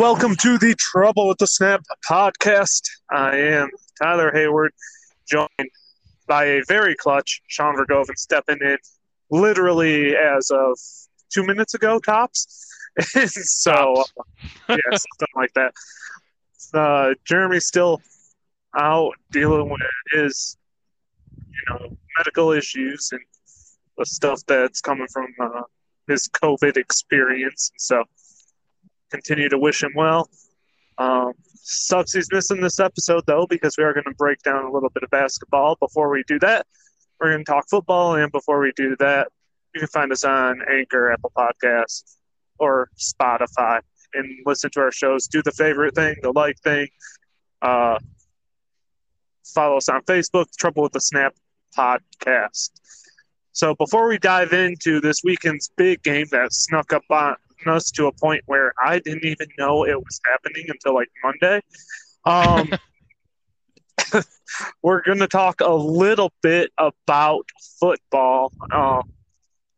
welcome to the Trouble with the Snap podcast. I am Tyler Hayward, joined by a very clutch Sean Vergoven stepping in literally as of two minutes ago, tops. so, yeah, something like that. Uh, Jeremy's still out dealing with his, you know, medical issues and the stuff that's coming from uh, his COVID experience. And so, continue to wish him well. Um, sucks he's missing this episode though, because we are going to break down a little bit of basketball. Before we do that, we're going to talk football, and before we do that, you can find us on Anchor, Apple Podcasts, or Spotify, and listen to our shows. Do the favorite thing, the like thing. Uh, follow us on Facebook, Trouble with the Snap Podcast. So before we dive into this weekend's big game that snuck up on us to a point where I didn't even know it was happening until like Monday. Um, we're going to talk a little bit about football. Uh,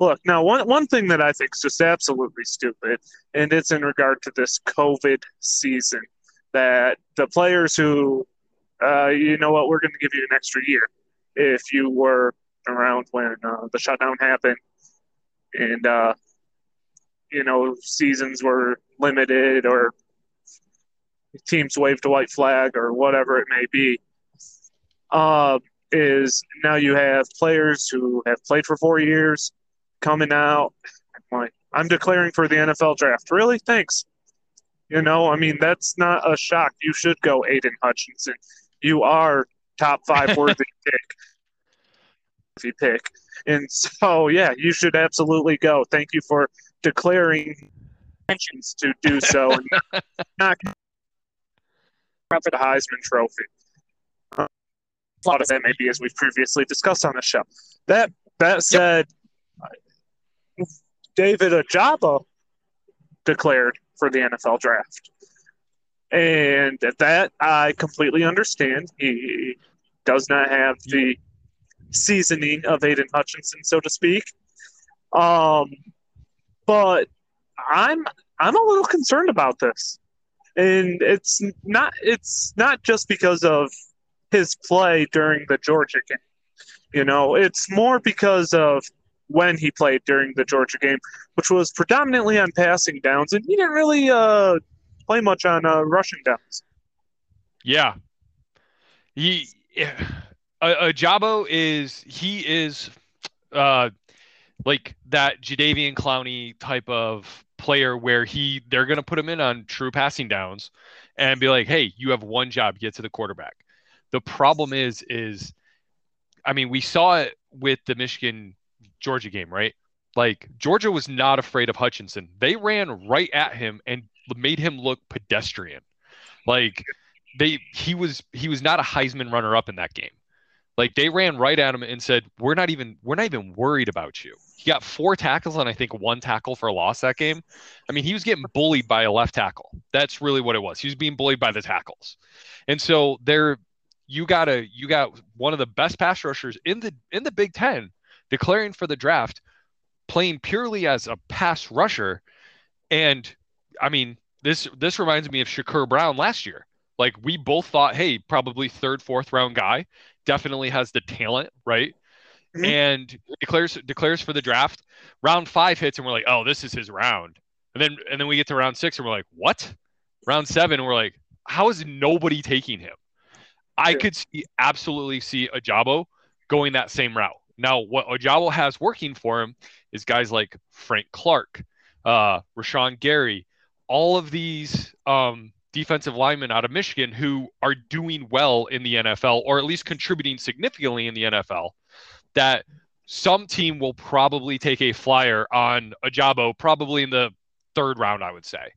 look, now one one thing that I think is just absolutely stupid, and it's in regard to this COVID season, that the players who, uh, you know what, we're going to give you an extra year if you were around when uh, the shutdown happened, and uh, you know seasons were limited or teams waved a white flag or whatever it may be. Uh, is now you have players who have played for four years coming out. I'm like, I'm declaring for the NFL draft. Really? Thanks. You know, I mean, that's not a shock. You should go Aidan Hutchinson. You are top five worthy pick. If you pick. And so, yeah, you should absolutely go. Thank you for declaring intentions to do so and not for the Heisman Trophy. Uh, a lot of that maybe as we've previously discussed on the show. That that said, yep. David Ojabo declared for the NFL draft. And that I completely understand. He does not have the seasoning of Aidan Hutchinson, so to speak. Um, but I'm I'm a little concerned about this, and it's not it's not just because of his play during the Georgia game. You know, it's more because of when he played during the Georgia game, which was predominantly on passing downs, and he didn't really uh, play much on uh, rushing downs. Yeah, he uh, Jabo is he is uh, like that Jadeveon Clowney type of player where he they're to put him in on true passing downs and be like, "Hey, you have one job, get to the quarterback." The problem is is I mean, we saw it with the Michigan Georgia game, right? Like Georgia was not afraid of Hutchinson. They ran right at him and made him look pedestrian. Like they he was he was not a Heisman runner up in that game. Like they ran right at him and said, "We're not even we're not even worried about you." He got four tackles and I think one tackle for a loss that game. I mean, he was getting bullied by a left tackle. That's really what it was. He was being bullied by the tackles. And so there you got a you got one of the best pass rushers in the in the Big 10 declaring for the draft playing purely as a pass rusher and I mean, this this reminds me of Shakur Brown last year. Like we both thought, hey, probably third, fourth round guy definitely has the talent, right? Mm-hmm. And declares declares for the draft. Round five hits, and we're like, oh, this is his round. And then and then we get to round six, and we're like, what? Round seven, we're like, how is nobody taking him? I could see absolutely see Ojabo going that same route. Now, what Ojabo has working for him is guys like Frank Clark, uh, Rashan Gary, all of these um, defensive linemen out of Michigan who are doing well in the NFL or at least contributing significantly in the NFL that some team will probably take a flyer on Ojabo probably in the third round, I would say.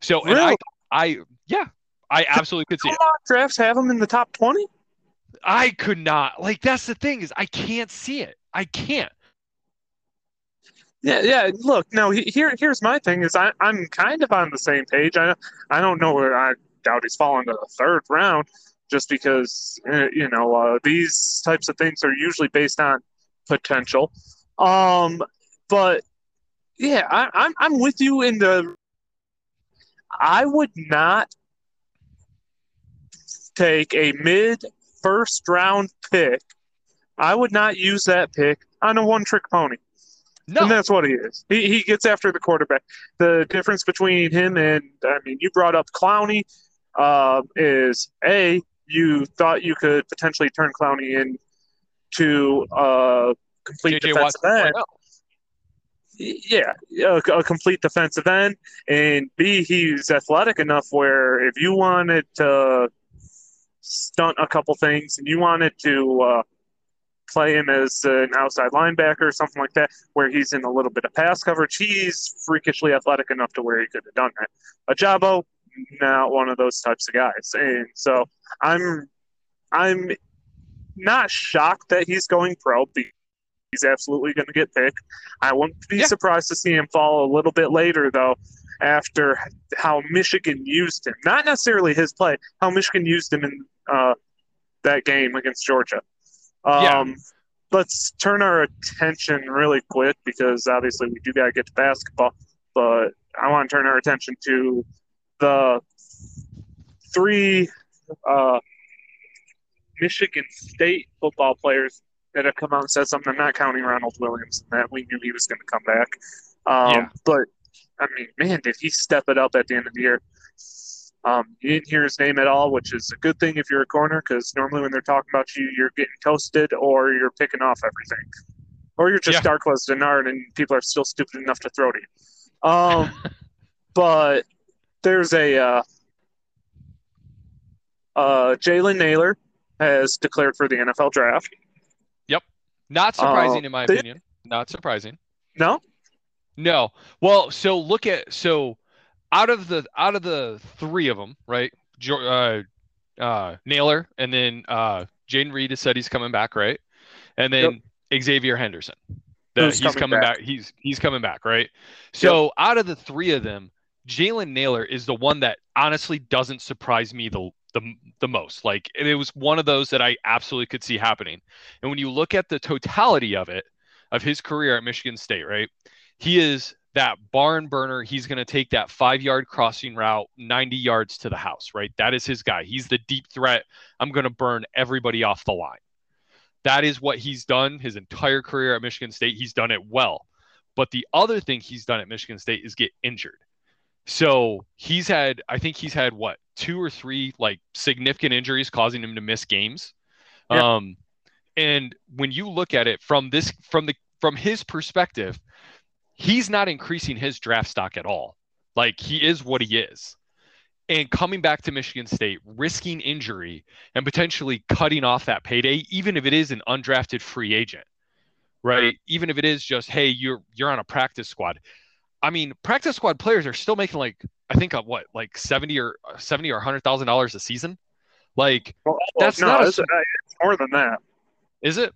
So, really? and I, I, yeah, I absolutely could see it. drafts have them in the top 20? I could not. Like, that's the thing is I can't see it. I can't. Yeah, yeah. Look, no. Here, here's my thing: is I, I'm kind of on the same page. I, I don't know where I doubt he's fallen to the third round, just because eh, you know uh, these types of things are usually based on potential. Um, but yeah, I, I'm I'm with you in the. I would not take a mid first round pick. I would not use that pick on a one trick pony. No, And that's what he is. He, he gets after the quarterback. The difference between him and, I mean, you brought up Clowney uh, is A, you thought you could potentially turn Clowney into a complete JJ defensive Watt. end. Yeah, a, a complete defensive end. And B, he's athletic enough where if you wanted to stunt a couple things and you wanted to uh, play him as an outside linebacker or something like that, where he's in a little bit of pass coverage, he's freakishly athletic enough to where he could have done that. Ojabo, not one of those types of guys. And so I'm I'm not shocked that he's going pro. He's absolutely going to get picked. I wouldn't be Yeah. surprised to see him fall a little bit later, though, after how Michigan used him. Not necessarily his play, how Michigan used him in uh, that game against Georgia. Um, Yeah. Let's turn our attention really quick because obviously we do got to get to basketball, but I want to turn our attention to the three uh, Michigan State football players that have come out and said something. I'm not counting Ronald Williams and that. We knew he was going to come back. Um, Yeah. But, I mean, man, did he step it up at the end of the year. Um, you didn't hear his name at all, which is a good thing if you're a corner because normally when they're talking about you, you're getting toasted or you're picking off everything. Or you're just Yeah. Darqueze Dennard and people are still stupid enough to throw to you. Um, but there's a uh, uh, Jalen Nailor has declared for the NFL draft. Yep, not surprising Uh, in my they- opinion. Not surprising. No, No. Well, so look at so out of the out of the three of them, right? Uh, uh, Nailor, and then uh, Jayden Reed has said he's coming back, right? And then Xavier Henderson, that he's coming coming back. back. He's he's coming back, right? So out of the three of them, Jalen Nailor is the one that honestly doesn't surprise me the the, the most. Like it was one of those that I absolutely could see happening. And when you look at the totality of it, of his career at Michigan State, right? He is that barn burner. He's going to take that five yard crossing route 90 yards to the house, right? That is his guy. He's the deep threat. I'm going to burn everybody off the line. That is what he's done his entire career at Michigan State. He's done it well. But the other thing he's done at Michigan State is get injured. So he's had, I think he's had what, two or three like significant injuries causing him to miss games. Yeah. Um, and when you look at it from this, from the, from his perspective, he's not increasing his draft stock at all. Like he is what he is. And coming back to Michigan State, risking injury and potentially cutting off that payday, even if it is an undrafted free agent, right? Even if it is just, hey, you're you're on a practice squad. I mean, practice squad players are still making like I think of what, like seventy or seventy or hundred thousand dollars a season. Like, well, That's no, not a it's, uh, it's more than that. is it?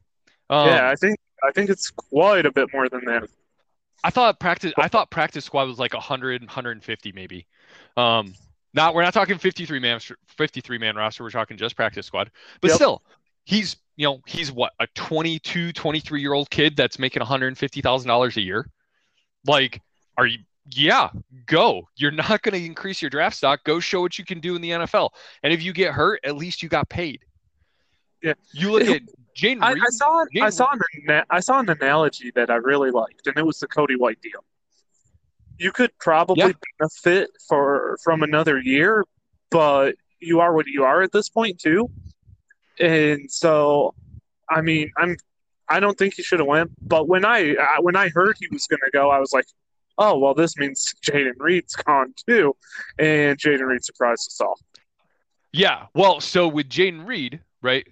Um, yeah, I think I think it's quite a bit more than that. I thought practice I thought practice squad was like 100 150 maybe. Um not we're not talking 53 man 53 man roster, we're talking just practice squad. But Yep. still, he's you know, he's what a 22 23 year old kid that's making $150,000 a year. Like are you yeah, go. You're not going to increase your draft stock. Go show what you can do in the NFL. And if you get hurt, at least you got paid. Yeah. You look at Jane I. I saw I saw an I saw an analogy that I really liked, and it was the Cody White deal. You could probably Yeah. benefit for from another year, but you are what you are at this point too, and so I mean I'm I don't think he should have went, but when I, I when I heard he was going to go, I was like, oh well, this means Jayden Reed's gone too, and Jayden Reed surprised us all. Yeah. Well, so with Jayden Reed, right,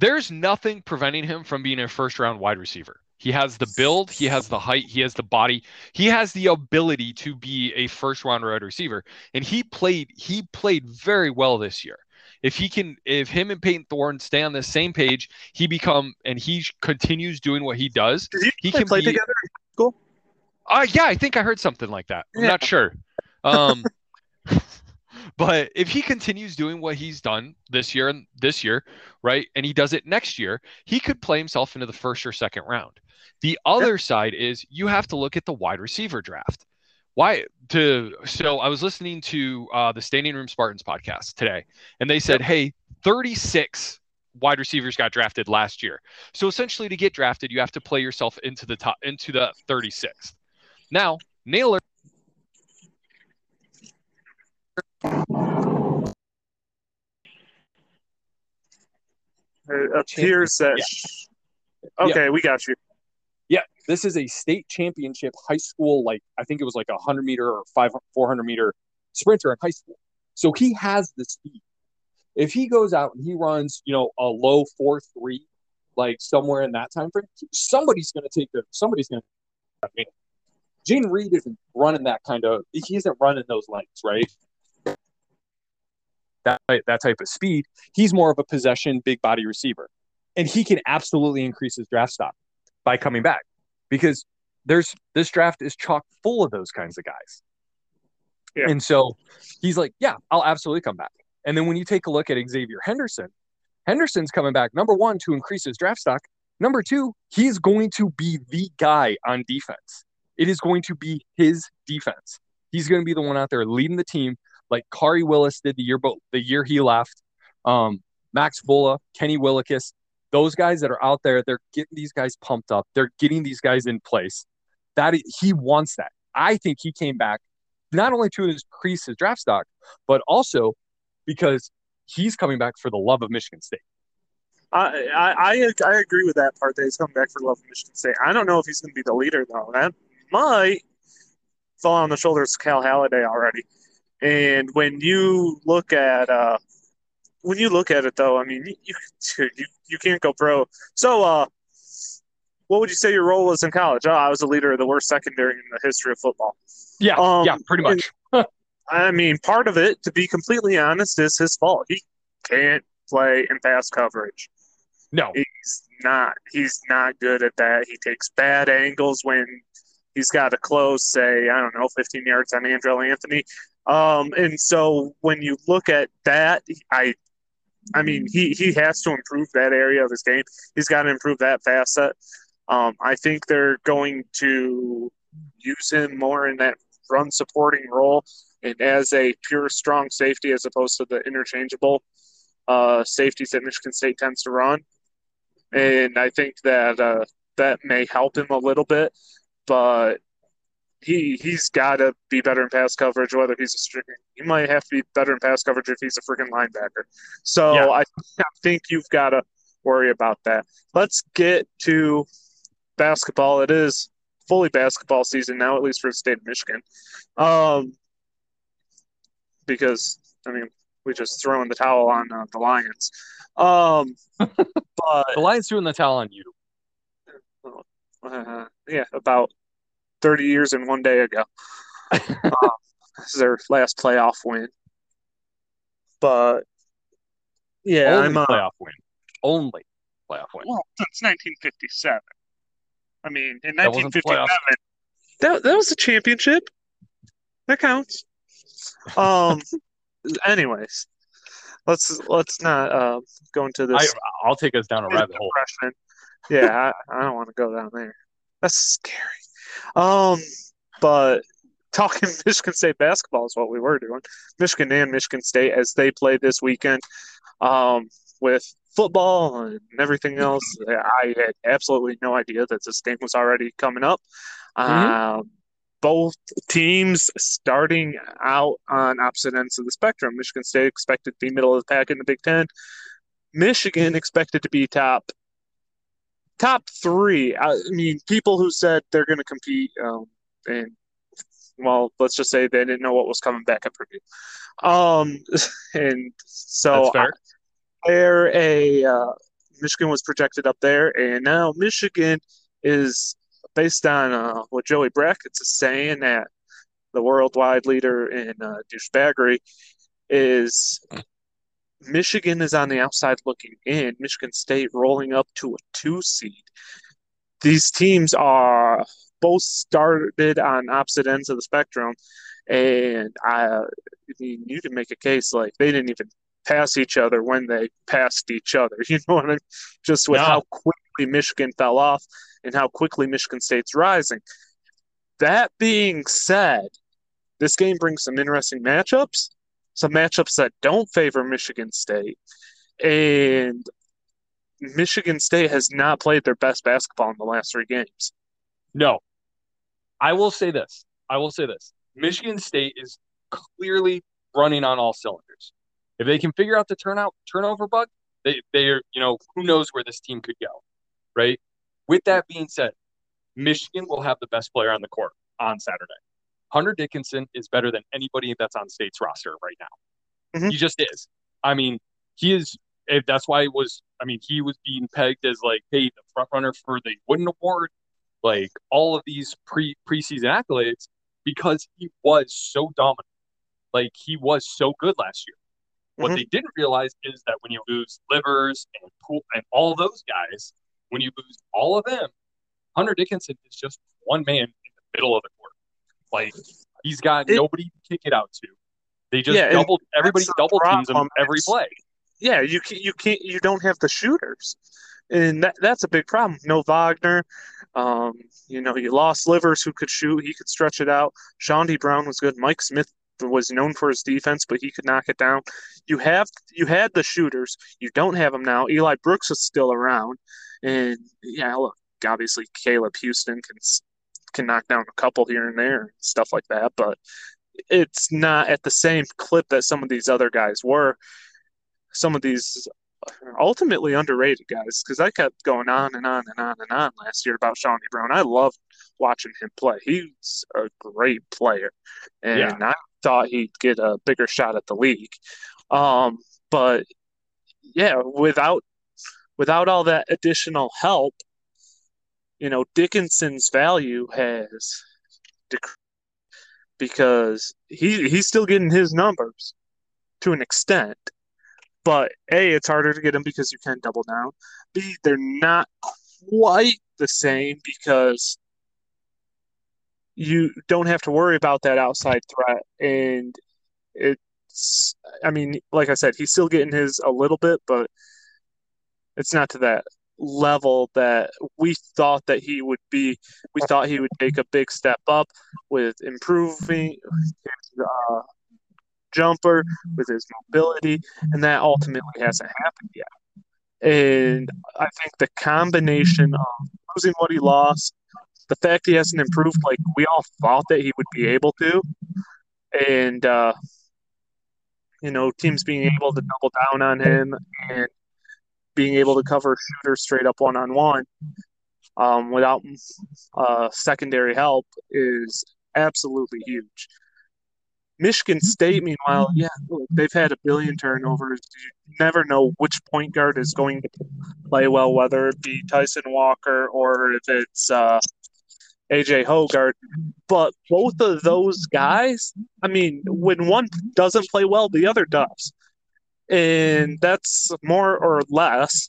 there's nothing preventing him from being a first round wide receiver. He has the build, he has the height, he has the body, he has the ability to be a first round wide receiver. And he played, he played very well this year. If he can, if him and Payton Thorne stay on the same page, he become and he continues doing what he does. Did He can play be- together? Uh, yeah, I think I heard something like that. I'm not sure. Um, but if he continues doing what he's done this year and this year, right, and he does it next year, he could play himself into the first or second round. The other side is you have to look at the wide receiver draft. why to so I was listening to uh, the Standing Room Spartans podcast today, and they said, "Hey, 36 wide receivers got drafted last year. So essentially, to get drafted, you have to play yourself into the top into the 36th. Now, Nailor It appears that. Yeah. Okay, we got you. Yeah, this is a state championship high school, like I think it was like a hundred meter or five four hundred meter sprinter in high school. So he has the speed. If he goes out and he runs, you know, a low four three, like somewhere in that time frame, somebody's going to take the somebody's going to. I mean, Jayden Reed isn't running that kind of. He isn't running those lengths, right? That that type of speed. He's more of a possession, big body receiver, and he can absolutely increase his draft stock by coming back because there's this draft is chock full of those kinds of guys. Yeah. And so he's like, yeah, I'll absolutely come back. And then when you take a look at Xavier Henderson, Henderson's coming back, number one, to increase his draft stock. Number two, he's going to be the guy on defense. It is going to be his defense. He's going to be the one out there leading the team, like Khari Willis did the year, but the year he left. Um, Max Bullough, Kenny Willekes, those guys that are out there, they're getting these guys pumped up. They're getting these guys in place. That he wants that. I think he came back not only to increase his draft stock, but also because he's coming back for the love of Michigan State. I, I I I agree with that part that he's coming back for love of Michigan State. I don't know if he's going to be the leader though. That might fall on the shoulders of Cal Haladay already. And when you look at uh, when you look at it though, I mean, you you you can't go pro. So, uh, what would you say your role was in college? Oh, I was a leader of the worst secondary in the history of football. Yeah, Um, yeah, pretty much. I mean, part of it, to be completely honest, is his fault. He can't play in pass coverage. No, He's not. He's not good at that. He takes bad angles when he's got to close, say, I don't know, 15 yards on Andrel Anthony. Um, and so when you look at that, I, I mean, he he has to improve that area of his game. He's got to improve that facet. Um, I think they're going to use him more in that run supporting role and as a pure strong safety as opposed to the interchangeable uh, safeties that Michigan State tends to run. And I think that uh, that may help him a little bit, but he he's got to be better in pass coverage. Whether he's a string, he might have to be better in pass coverage if he's a freaking linebacker. So Yeah. I, I think you've got to worry about that. Let's get to basketball. It is fully basketball season now, at least for the state of Michigan. Um, because I mean, we just throwing the towel on uh, the Lions. Um, but the Lions threw in the towel on you. uh, yeah, about 30 years and one day ago. um, this is their last playoff win. But yeah, Only I'm uh, playoff win. Only playoff win. well since 1957. I mean, in 1957, playoffs. that that was a championship. That counts. Um. anyways, let's let's not uh, go into this I'll take us down a rabbit hole. depression. Yeah, I, I don't want to go down there. That's scary. Um, but talking Michigan State basketball is what we were doing. Michigan and Michigan State as they play this weekend. Um, with football and everything else, I had absolutely no idea that this game was already coming up. Um, both teams starting out on opposite ends of the spectrum. Michigan State expected to be middle of the pack in the Big Ten. Michigan expected to be top top three. I mean, people who said they're going to compete, um, and well, let's just say they didn't know what was coming back at Purdue. Um, and so they're a uh, Michigan was projected up there, and now Michigan is based on uh, what Joey Brackets is saying that the worldwide leader in uh, douchebaggery is Michigan is on the outside looking in. Michigan State rolling up to a two seed. These teams are both started on opposite ends of the spectrum, and I, I mean, you can make a case like they didn't even pass each other when they passed each other. You know what I mean? Just with No. how quickly Michigan fell off and how quickly Michigan State's rising. That being said, this game brings some interesting matchups, some matchups that don't favor Michigan State. And Michigan State has not played their best basketball in the last three games. No. I will say this. I will say this. Michigan State is clearly running on all cylinders. If they can figure out the turnout turnover bug, they they're you know who knows where this team could go, right? With that being said, Michigan will have the best player on the court on Saturday. Hunter Dickinson is better than anybody that's on State's roster right now. Mhm. He just is. I mean, he is. If that's why it was. I mean, he was being pegged as like, hey, the front runner for the Wooden Award, like all of these pre preseason accolades, because he was so dominant. Like he was so good last year. What Mhm. they didn't realize is that when you lose Livers and Pool and all those guys, when you lose all of them, Hunter Dickinson is just one man in the middle of the. Like he's got It- nobody to kick it out to. They just Yeah, doubled everybody double teams him every play. Yeah, you can't, you can't, you don't have the shooters, and that that's a big problem. No Wagner, um, you know, you lost Livers who could shoot, he could stretch it out. Chaundee Brown was good. Mike Smith was known for his defense, but he could knock it down. You have you had the shooters, you don't have them now. Eli Brooks is still around, and yeah, look, obviously Caleb Houstan can can knock down a couple here and there, and stuff like that, but it's not at the same clip that some of these other guys were some of these ultimately underrated guys because I kept going on and on and on and on last year about Chaundee Brown. I loved watching him play. He's a great player, and Yeah. I thought he'd get a bigger shot at the league. Um, but yeah, without without all that additional help, you know, Dickinson's value has decreased because he he's still getting his numbers to an extent. But A, it's harder to get them because you can't double down. B, they're not quite the same because you don't have to worry about that outside threat. And it's, I mean, like I said, he's still getting his a little bit, but it's not to that level that we thought that he would be. We thought he would take a big step up with improving his uh, jumper, with his mobility, and that ultimately hasn't happened yet. And I think the combination of losing what he lost, the fact he hasn't improved like we all thought that he would be able to, and uh, you know, teams being able to double down on him and being able to cover shooters straight up one on one without uh, secondary help is absolutely huge. Michigan State, meanwhile, yeah, look, they've had a billion turnovers. You never know which point guard is going to play well, whether it be Tyson Walker or if it's uh, AJ Hoggard. But both of those guys, I mean, when one doesn't play well, the other does. And that's more or less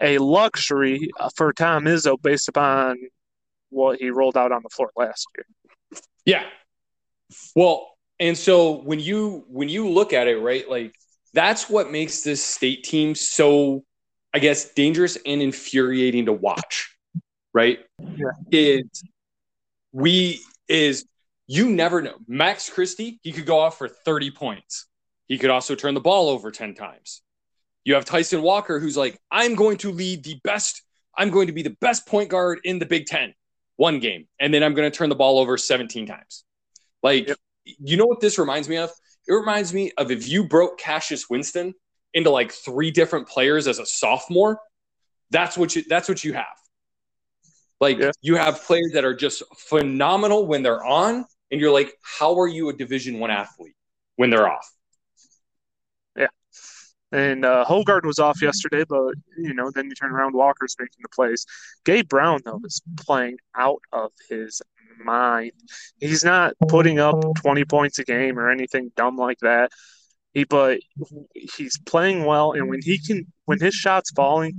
a luxury uh, for Tom Izzo based upon what he rolled out on the floor last year. Yeah. Well, and so when you when you look at it, right, like that's what makes this state team so, I guess, dangerous and infuriating to watch, right? Yeah. Is we is you never know. Max Christie, he could go off for 30 points. He could also turn the ball over 10 times. You have Tyson Walker, who's like, I'm going to lead the best, I'm going to be the best point guard in the Big Ten one game, and then I'm going to turn the ball over 17 times. Like, Yep. you know what this reminds me of? It reminds me of if you broke Cassius Winston into like three different players as a sophomore. That's what you. That's what you have. Like Yeah. you have players that are just phenomenal when they're on, and you're like, how are you a Division One athlete when they're off? And uh, was off yesterday, but you know, then you turn around, Walker's making the plays. Gabe Brown though is playing out of his mind. He's not putting up 20 points a game or anything dumb like that. He but he's playing well, and when he can, when his shots falling,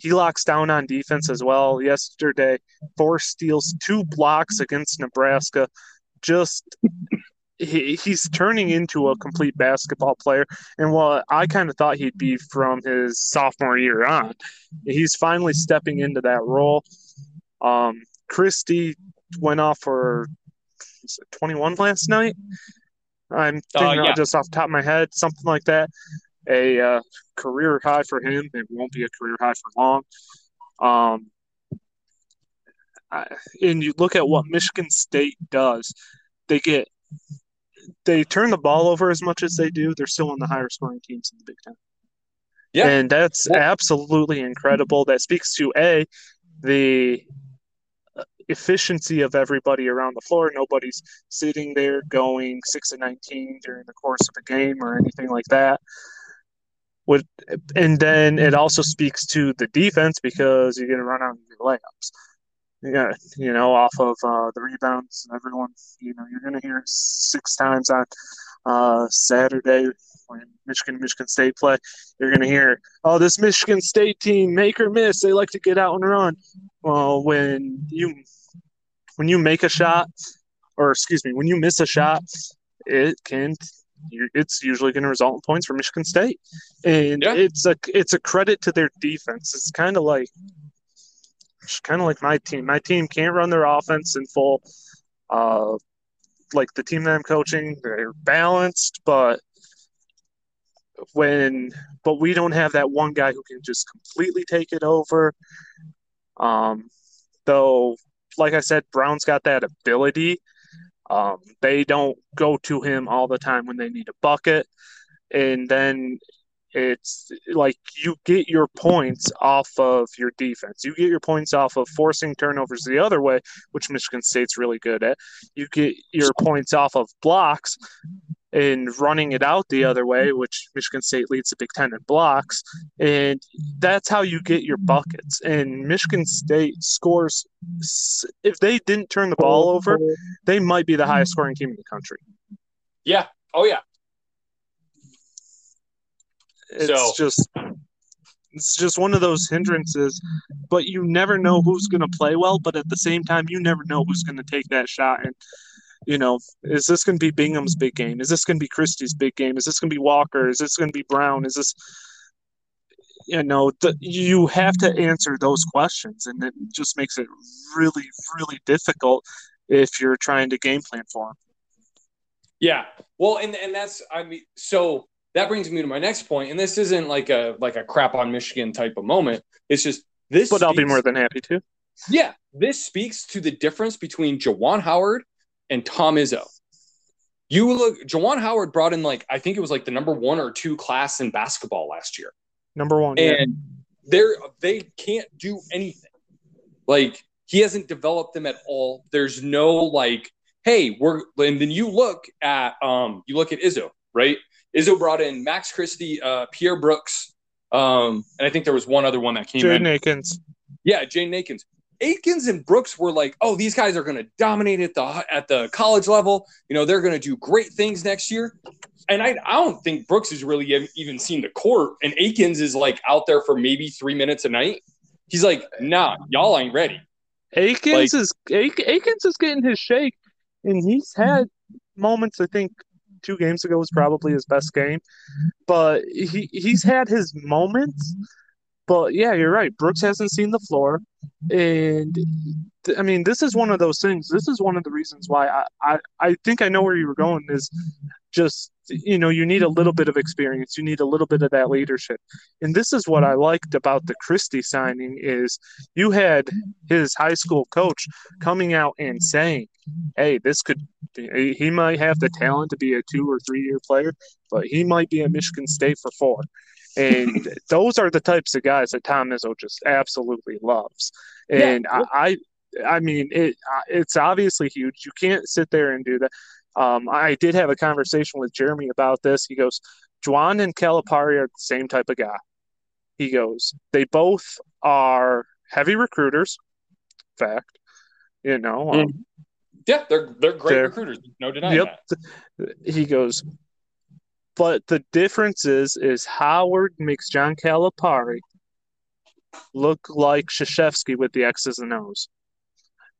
he locks down on defense as well. Yesterday, four steals, two blocks against Nebraska. Just he, he's turning into a complete basketball player and what I kind of thought he'd be from his sophomore year on. He's finally stepping into that role. Um, Christie went off for 21 last night. I'm thinking Uh, yeah. just off the top of my head, something like that. A uh, career high for him. It won't be a career high for long. Um, I, and you look at what Michigan State does. They get they turn the ball over as much as they do. They're still one of the higher scoring teams in the Big Ten. Yeah. And that's Well- absolutely incredible. That speaks to A, the efficiency of everybody around the floor. Nobody's sitting there going 6 and 19 during the course of a game or anything like that. Would and then it also speaks to the defense because you're going to run out of your layups. Yeah, you know, off of uh, the rebounds. And everyone, you know, you're going to hear six times on uh, Saturday when Michigan Michigan State play. You're going to hear, "Oh, this Michigan State team, make or miss. They like to get out and run." Well, when you when you make a shot, or excuse me, when you miss a shot, it can it's usually going to result in points for Michigan State, and Yeah. it's a it's a credit to their defense. It's kind of like it's kind of like my team. My team can't run their offense in full. Uh, like the team that I'm coaching, they're balanced, but when but we don't have that one guy who can just completely take it over. Um, though, like I said, Brown's got that ability. Um, they don't go to him all the time when they need a bucket, and then it's like you get your points off of your defense. You get your points off of forcing turnovers the other way, which Michigan State's really good at. You get your points off of blocks and running it out the other way, which Michigan State leads the Big Ten in blocks. And that's how you get your buckets. And Michigan State scores, if they didn't turn the ball over, they might be the highest scoring team in the country. Yeah. Oh yeah. It's So- just. It's just one of those hindrances, but you never know who's going to play well. But at the same time, you never know who's going to take that shot. And you know, is this going to be Bingham's big game? Is this going to be Christie's big game? Is this going to be Walker? Is this going to be Brown? Is this, you know, the, you have to answer those questions, and it just makes it really, really difficult if you're trying to game plan for them. Yeah. Well, and and that's I mean, so that brings me to my next point, and this isn't like a like a crap on Michigan type of moment. It's just this. But I'll be more than happy to. Yeah, this speaks to the difference between Juwan Howard and Tom Izzo. You look, Juwan Howard brought in like I think it was like the number one or two class in basketball last year, Number one, yeah. and they're they can't do anything. Like he hasn't developed them at all. There's no like, hey, we're and then you look at um you look at Izzo, right? Izzo brought in Max Christie, uh, Pierre Brooks, um, and I think there was one other one that came in. Jaden Akins. Yeah, Jaden Akins. Akins and Brooks were like, oh, these guys are going to dominate at the at the college level. You know, they're going to do great things next year. And I, I don't think Brooks has really even seen the court. And Akins is like out there for maybe three minutes a night. He's like, nah, y'all ain't ready. Akins is Ak- Akins is getting his shake, and he's had moments. I think two games ago was mm-hmm. probably his best game, but he he's had his moments. But yeah, you're right. Brooks hasn't seen the floor, and th- I mean, this is one of those things. This is one of the reasons why I I, I think I know where you were going. Is just you know you need a little mm-hmm. bit of experience. You need a little bit of that leadership, and this is what I liked about the Christie signing is you had his high school coach coming out and saying, "Hey, this could he might have the talent to be a two or three year player, but he might be at Michigan State for four. And those are the types of guys that Tom Izzo just absolutely loves. And Yeah. I, I, I mean, it it's obviously huge. You can't sit there and do that. Um, I did have a conversation with Jeremy about this. He goes, Juwan and Calipari are the same type of guy. He goes, they both are heavy recruiters. Fact, you know. Um, Yeah, they're they're great They're- recruiters. No denying Yep. that. He goes, but the difference is, is Howard makes John Calipari look like Krzyzewski with the X's and O's.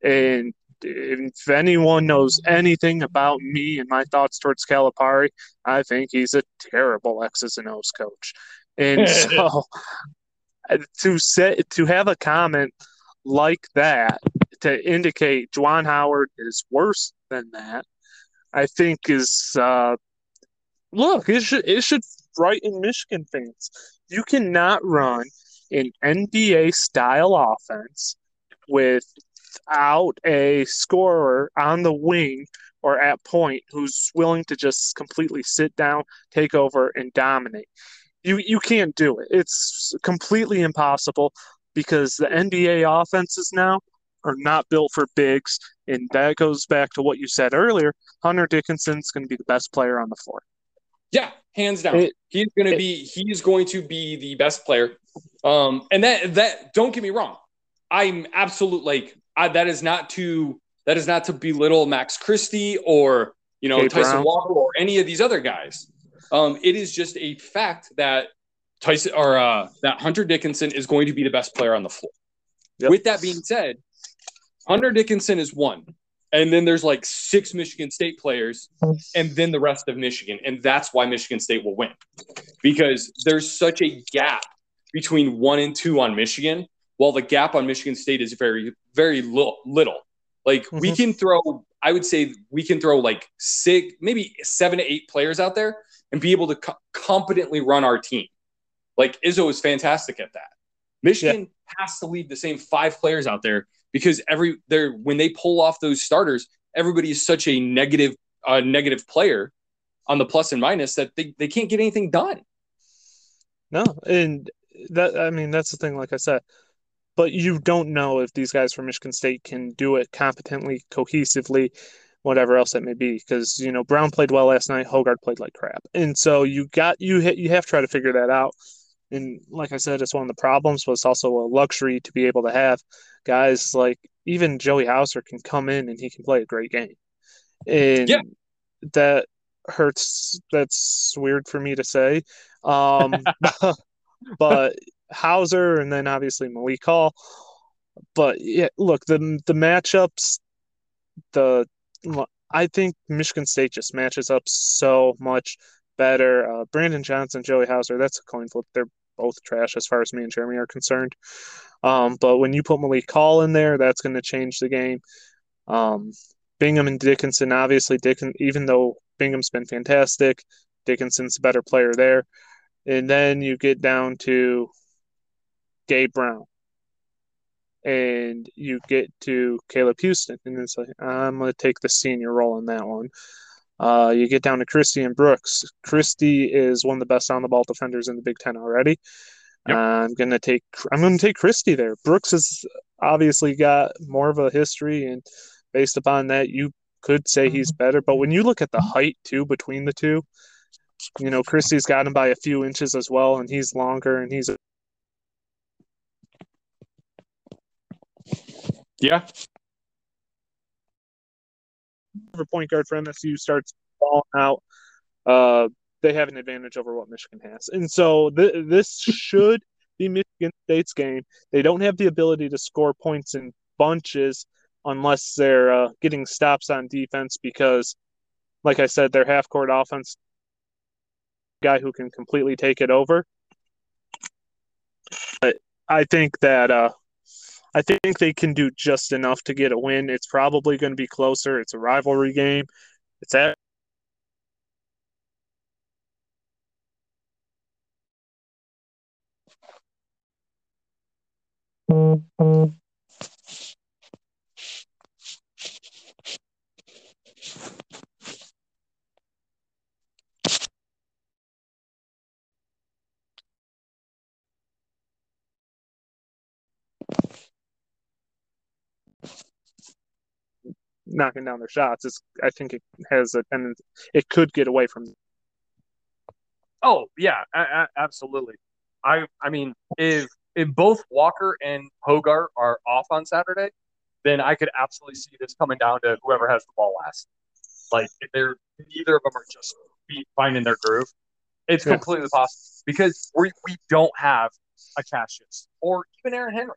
And if anyone knows anything about me and my thoughts towards Calipari, I think he's a terrible X's and O's coach. And so to say to have a comment like that to indicate Juwan Howard is worse than that. I think is uh, look, it should it should frighten Michigan fans. You cannot run an NBA style offense without a scorer on the wing or at point who's willing to just completely sit down, take over, and dominate. You you can't do it. It's completely impossible because the NBA offenses now are not built for bigs, and that goes back to what you said earlier. Hunter Dickinson's going to be the best player on the floor. Yeah, hands down. It, he's going to be he's going to be the best player. Um, and that that don't get me wrong, I'm absolute like I, that is not to that is not to belittle Max Christie or you know Tyson Brown. Walker or any of these other guys. Um, it is just a fact that Tyson or uh, that Hunter Dickinson is going to be the best player on the floor. Yep. With that being said, Hunter Dickinson is one, and then there's like six Michigan State players, and then the rest of Michigan, and that's why Michigan State will win because there's such a gap between one and two on Michigan, while the gap on Michigan State is very very little. little. Like mm-hmm. we can throw, I would say we can throw like six, maybe seven to eight players out there and be able to co- competently run our team. Like Izzo is fantastic at that. Michigan yeah. has to leave the same five players out there because every they're when they pull off those starters, everybody is such a negative uh, negative player on the plus and minus that they, they can't get anything done. No, and that I mean that's the thing. Like I said, but you don't know if these guys from Michigan State can do it competently, cohesively, whatever else it may be. Because you know Brown played well last night, Hoggard played like crap, and so you got you you have to try to figure that out. And like I said, it's one of the problems, but it's also a luxury to be able to have guys like even Joey Hauser can come in and he can play a great game. And yeah. that hurts. That's weird for me to say. Um, but Hauser and then obviously Malik Hall. But yeah, look, the the matchups, the I think Michigan State just matches up so much better. Uh, Brandon Johnson, Joey Hauser, that's a coin flip. They're both trash as far as me and Jeremy are concerned. Um, but when you put Malik Hall in there, that's going to change the game. Um, Bingham and Dickinson, obviously, Dickin, even though Bingham's been fantastic, Dickinson's a better player there. And then you get down to Gabe Brown. And you get to Caleb Houstan, and it's like I'm going to take the senior role in that one. Uh, you get down to Christie and Brooks. Christie is one of the best on the ball defenders in the Big Ten already. Yep. Uh, I'm gonna take I'm gonna take Christie there. Brooks has obviously got more of a history, and based upon that, you could say he's mm-hmm. better. But when you look at the height too between the two, you know Christie's got him by a few inches as well, and he's longer, and he's Yeah. Whoever point guard for MSU starts falling out, uh, they have an advantage over what Michigan has. And so th- this should be Michigan State's game. They don't have the ability to score points in bunches unless they're uh, getting stops on defense because, like I said, their half court offense guy who can completely take it over. But I think that uh, I think they can do just enough to get a win. It's probably going to be closer. It's a rivalry game. It's at mm-hmm. Knocking down their shots. It's, I think it has a tendency, it could get away from. Oh yeah, a- a- absolutely. I I mean, if if both Walker and Hoggard are off on Saturday, then I could absolutely see this coming down to whoever has the ball last. Like if they're neither of them are just finding their groove, it's yeah. completely possible because we we don't have a Cassius or even Aaron Henry.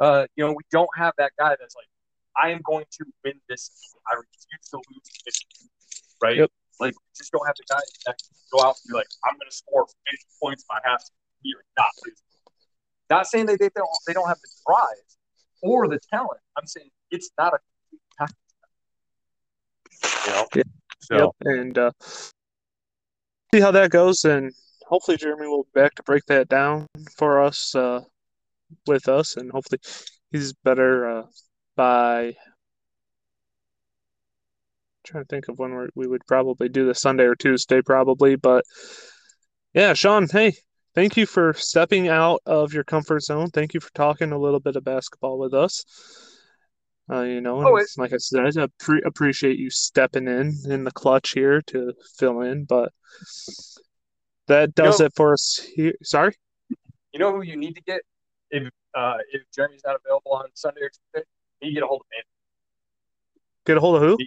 Uh, you know, we don't have that guy that's like I am going to win this. I refuse to lose this. Right? Yep. Like, just don't have the guys that go out and be like, I'm going to score 50 points if I have to here, not lose. Not saying that they don't, they don't have the drive or the talent. I'm saying it's not a package. You know, Yeah. so Yep. And uh, see how that goes. And hopefully, Jeremy will be back to break that down for us uh, with us. And hopefully, he's better uh, by. trying to think of when we would probably do this Sunday or Tuesday, probably. But yeah, Sean, hey, thank you for stepping out of your comfort zone. Thank you for talking a little bit of basketball with us. Uh, you know, and Oh, like I said, I pre- appreciate you stepping in in the clutch here to fill in, but that does know- it for us here. Sorry? you know who you need to get if uh, if Jeremy's not available on Sunday or Tuesday, you need to get a hold of me. Get a hold of who?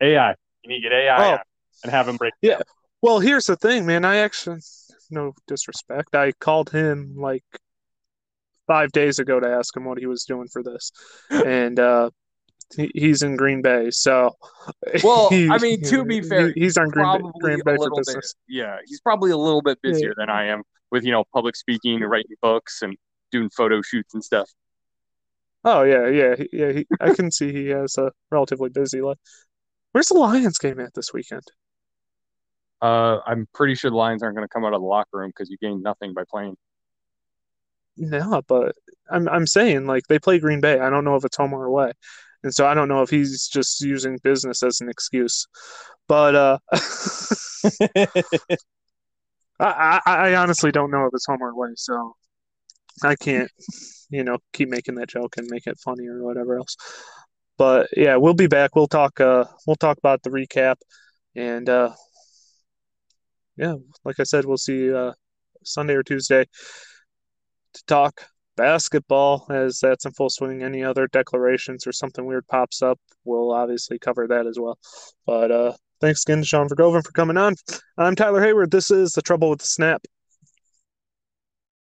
AI. You need to get AI Oh. and have him break. Yeah. Well, here's the thing, man. I actually, no disrespect, I called him like five days ago to ask him what he was doing for this, and uh, he, he's in Green Bay. So, Well, he- I mean, to be fair, he- he's on Green Bay, Green Bay for little bit. Yeah, he's probably a little bit busier than I am with you know public speaking and writing books and doing photo shoots and stuff. Oh yeah, yeah, yeah. He, I can see he has a relatively busy life. Where's the Lions game at this weekend? Uh, I'm pretty sure the Lions aren't going to come out of the locker room because you gained nothing by playing. No, but I'm I'm saying like they play Green Bay. I don't know if it's home or away, and so I don't know if he's just using business as an excuse. But uh, I, I I honestly don't know if it's home or away, so I can't you know keep making that joke and make it funny or whatever else. But yeah, we'll be back. We'll talk. Uh, we'll talk about the recap, and uh, yeah, like I said, we'll see uh, Sunday or Tuesday to talk basketball as that's in full swing. Any other declarations or something weird pops up, we'll obviously cover that as well. But uh, thanks again to Sean Vergoven for coming on. I'm Tyler Hayward. This is The Trouble with the Snap.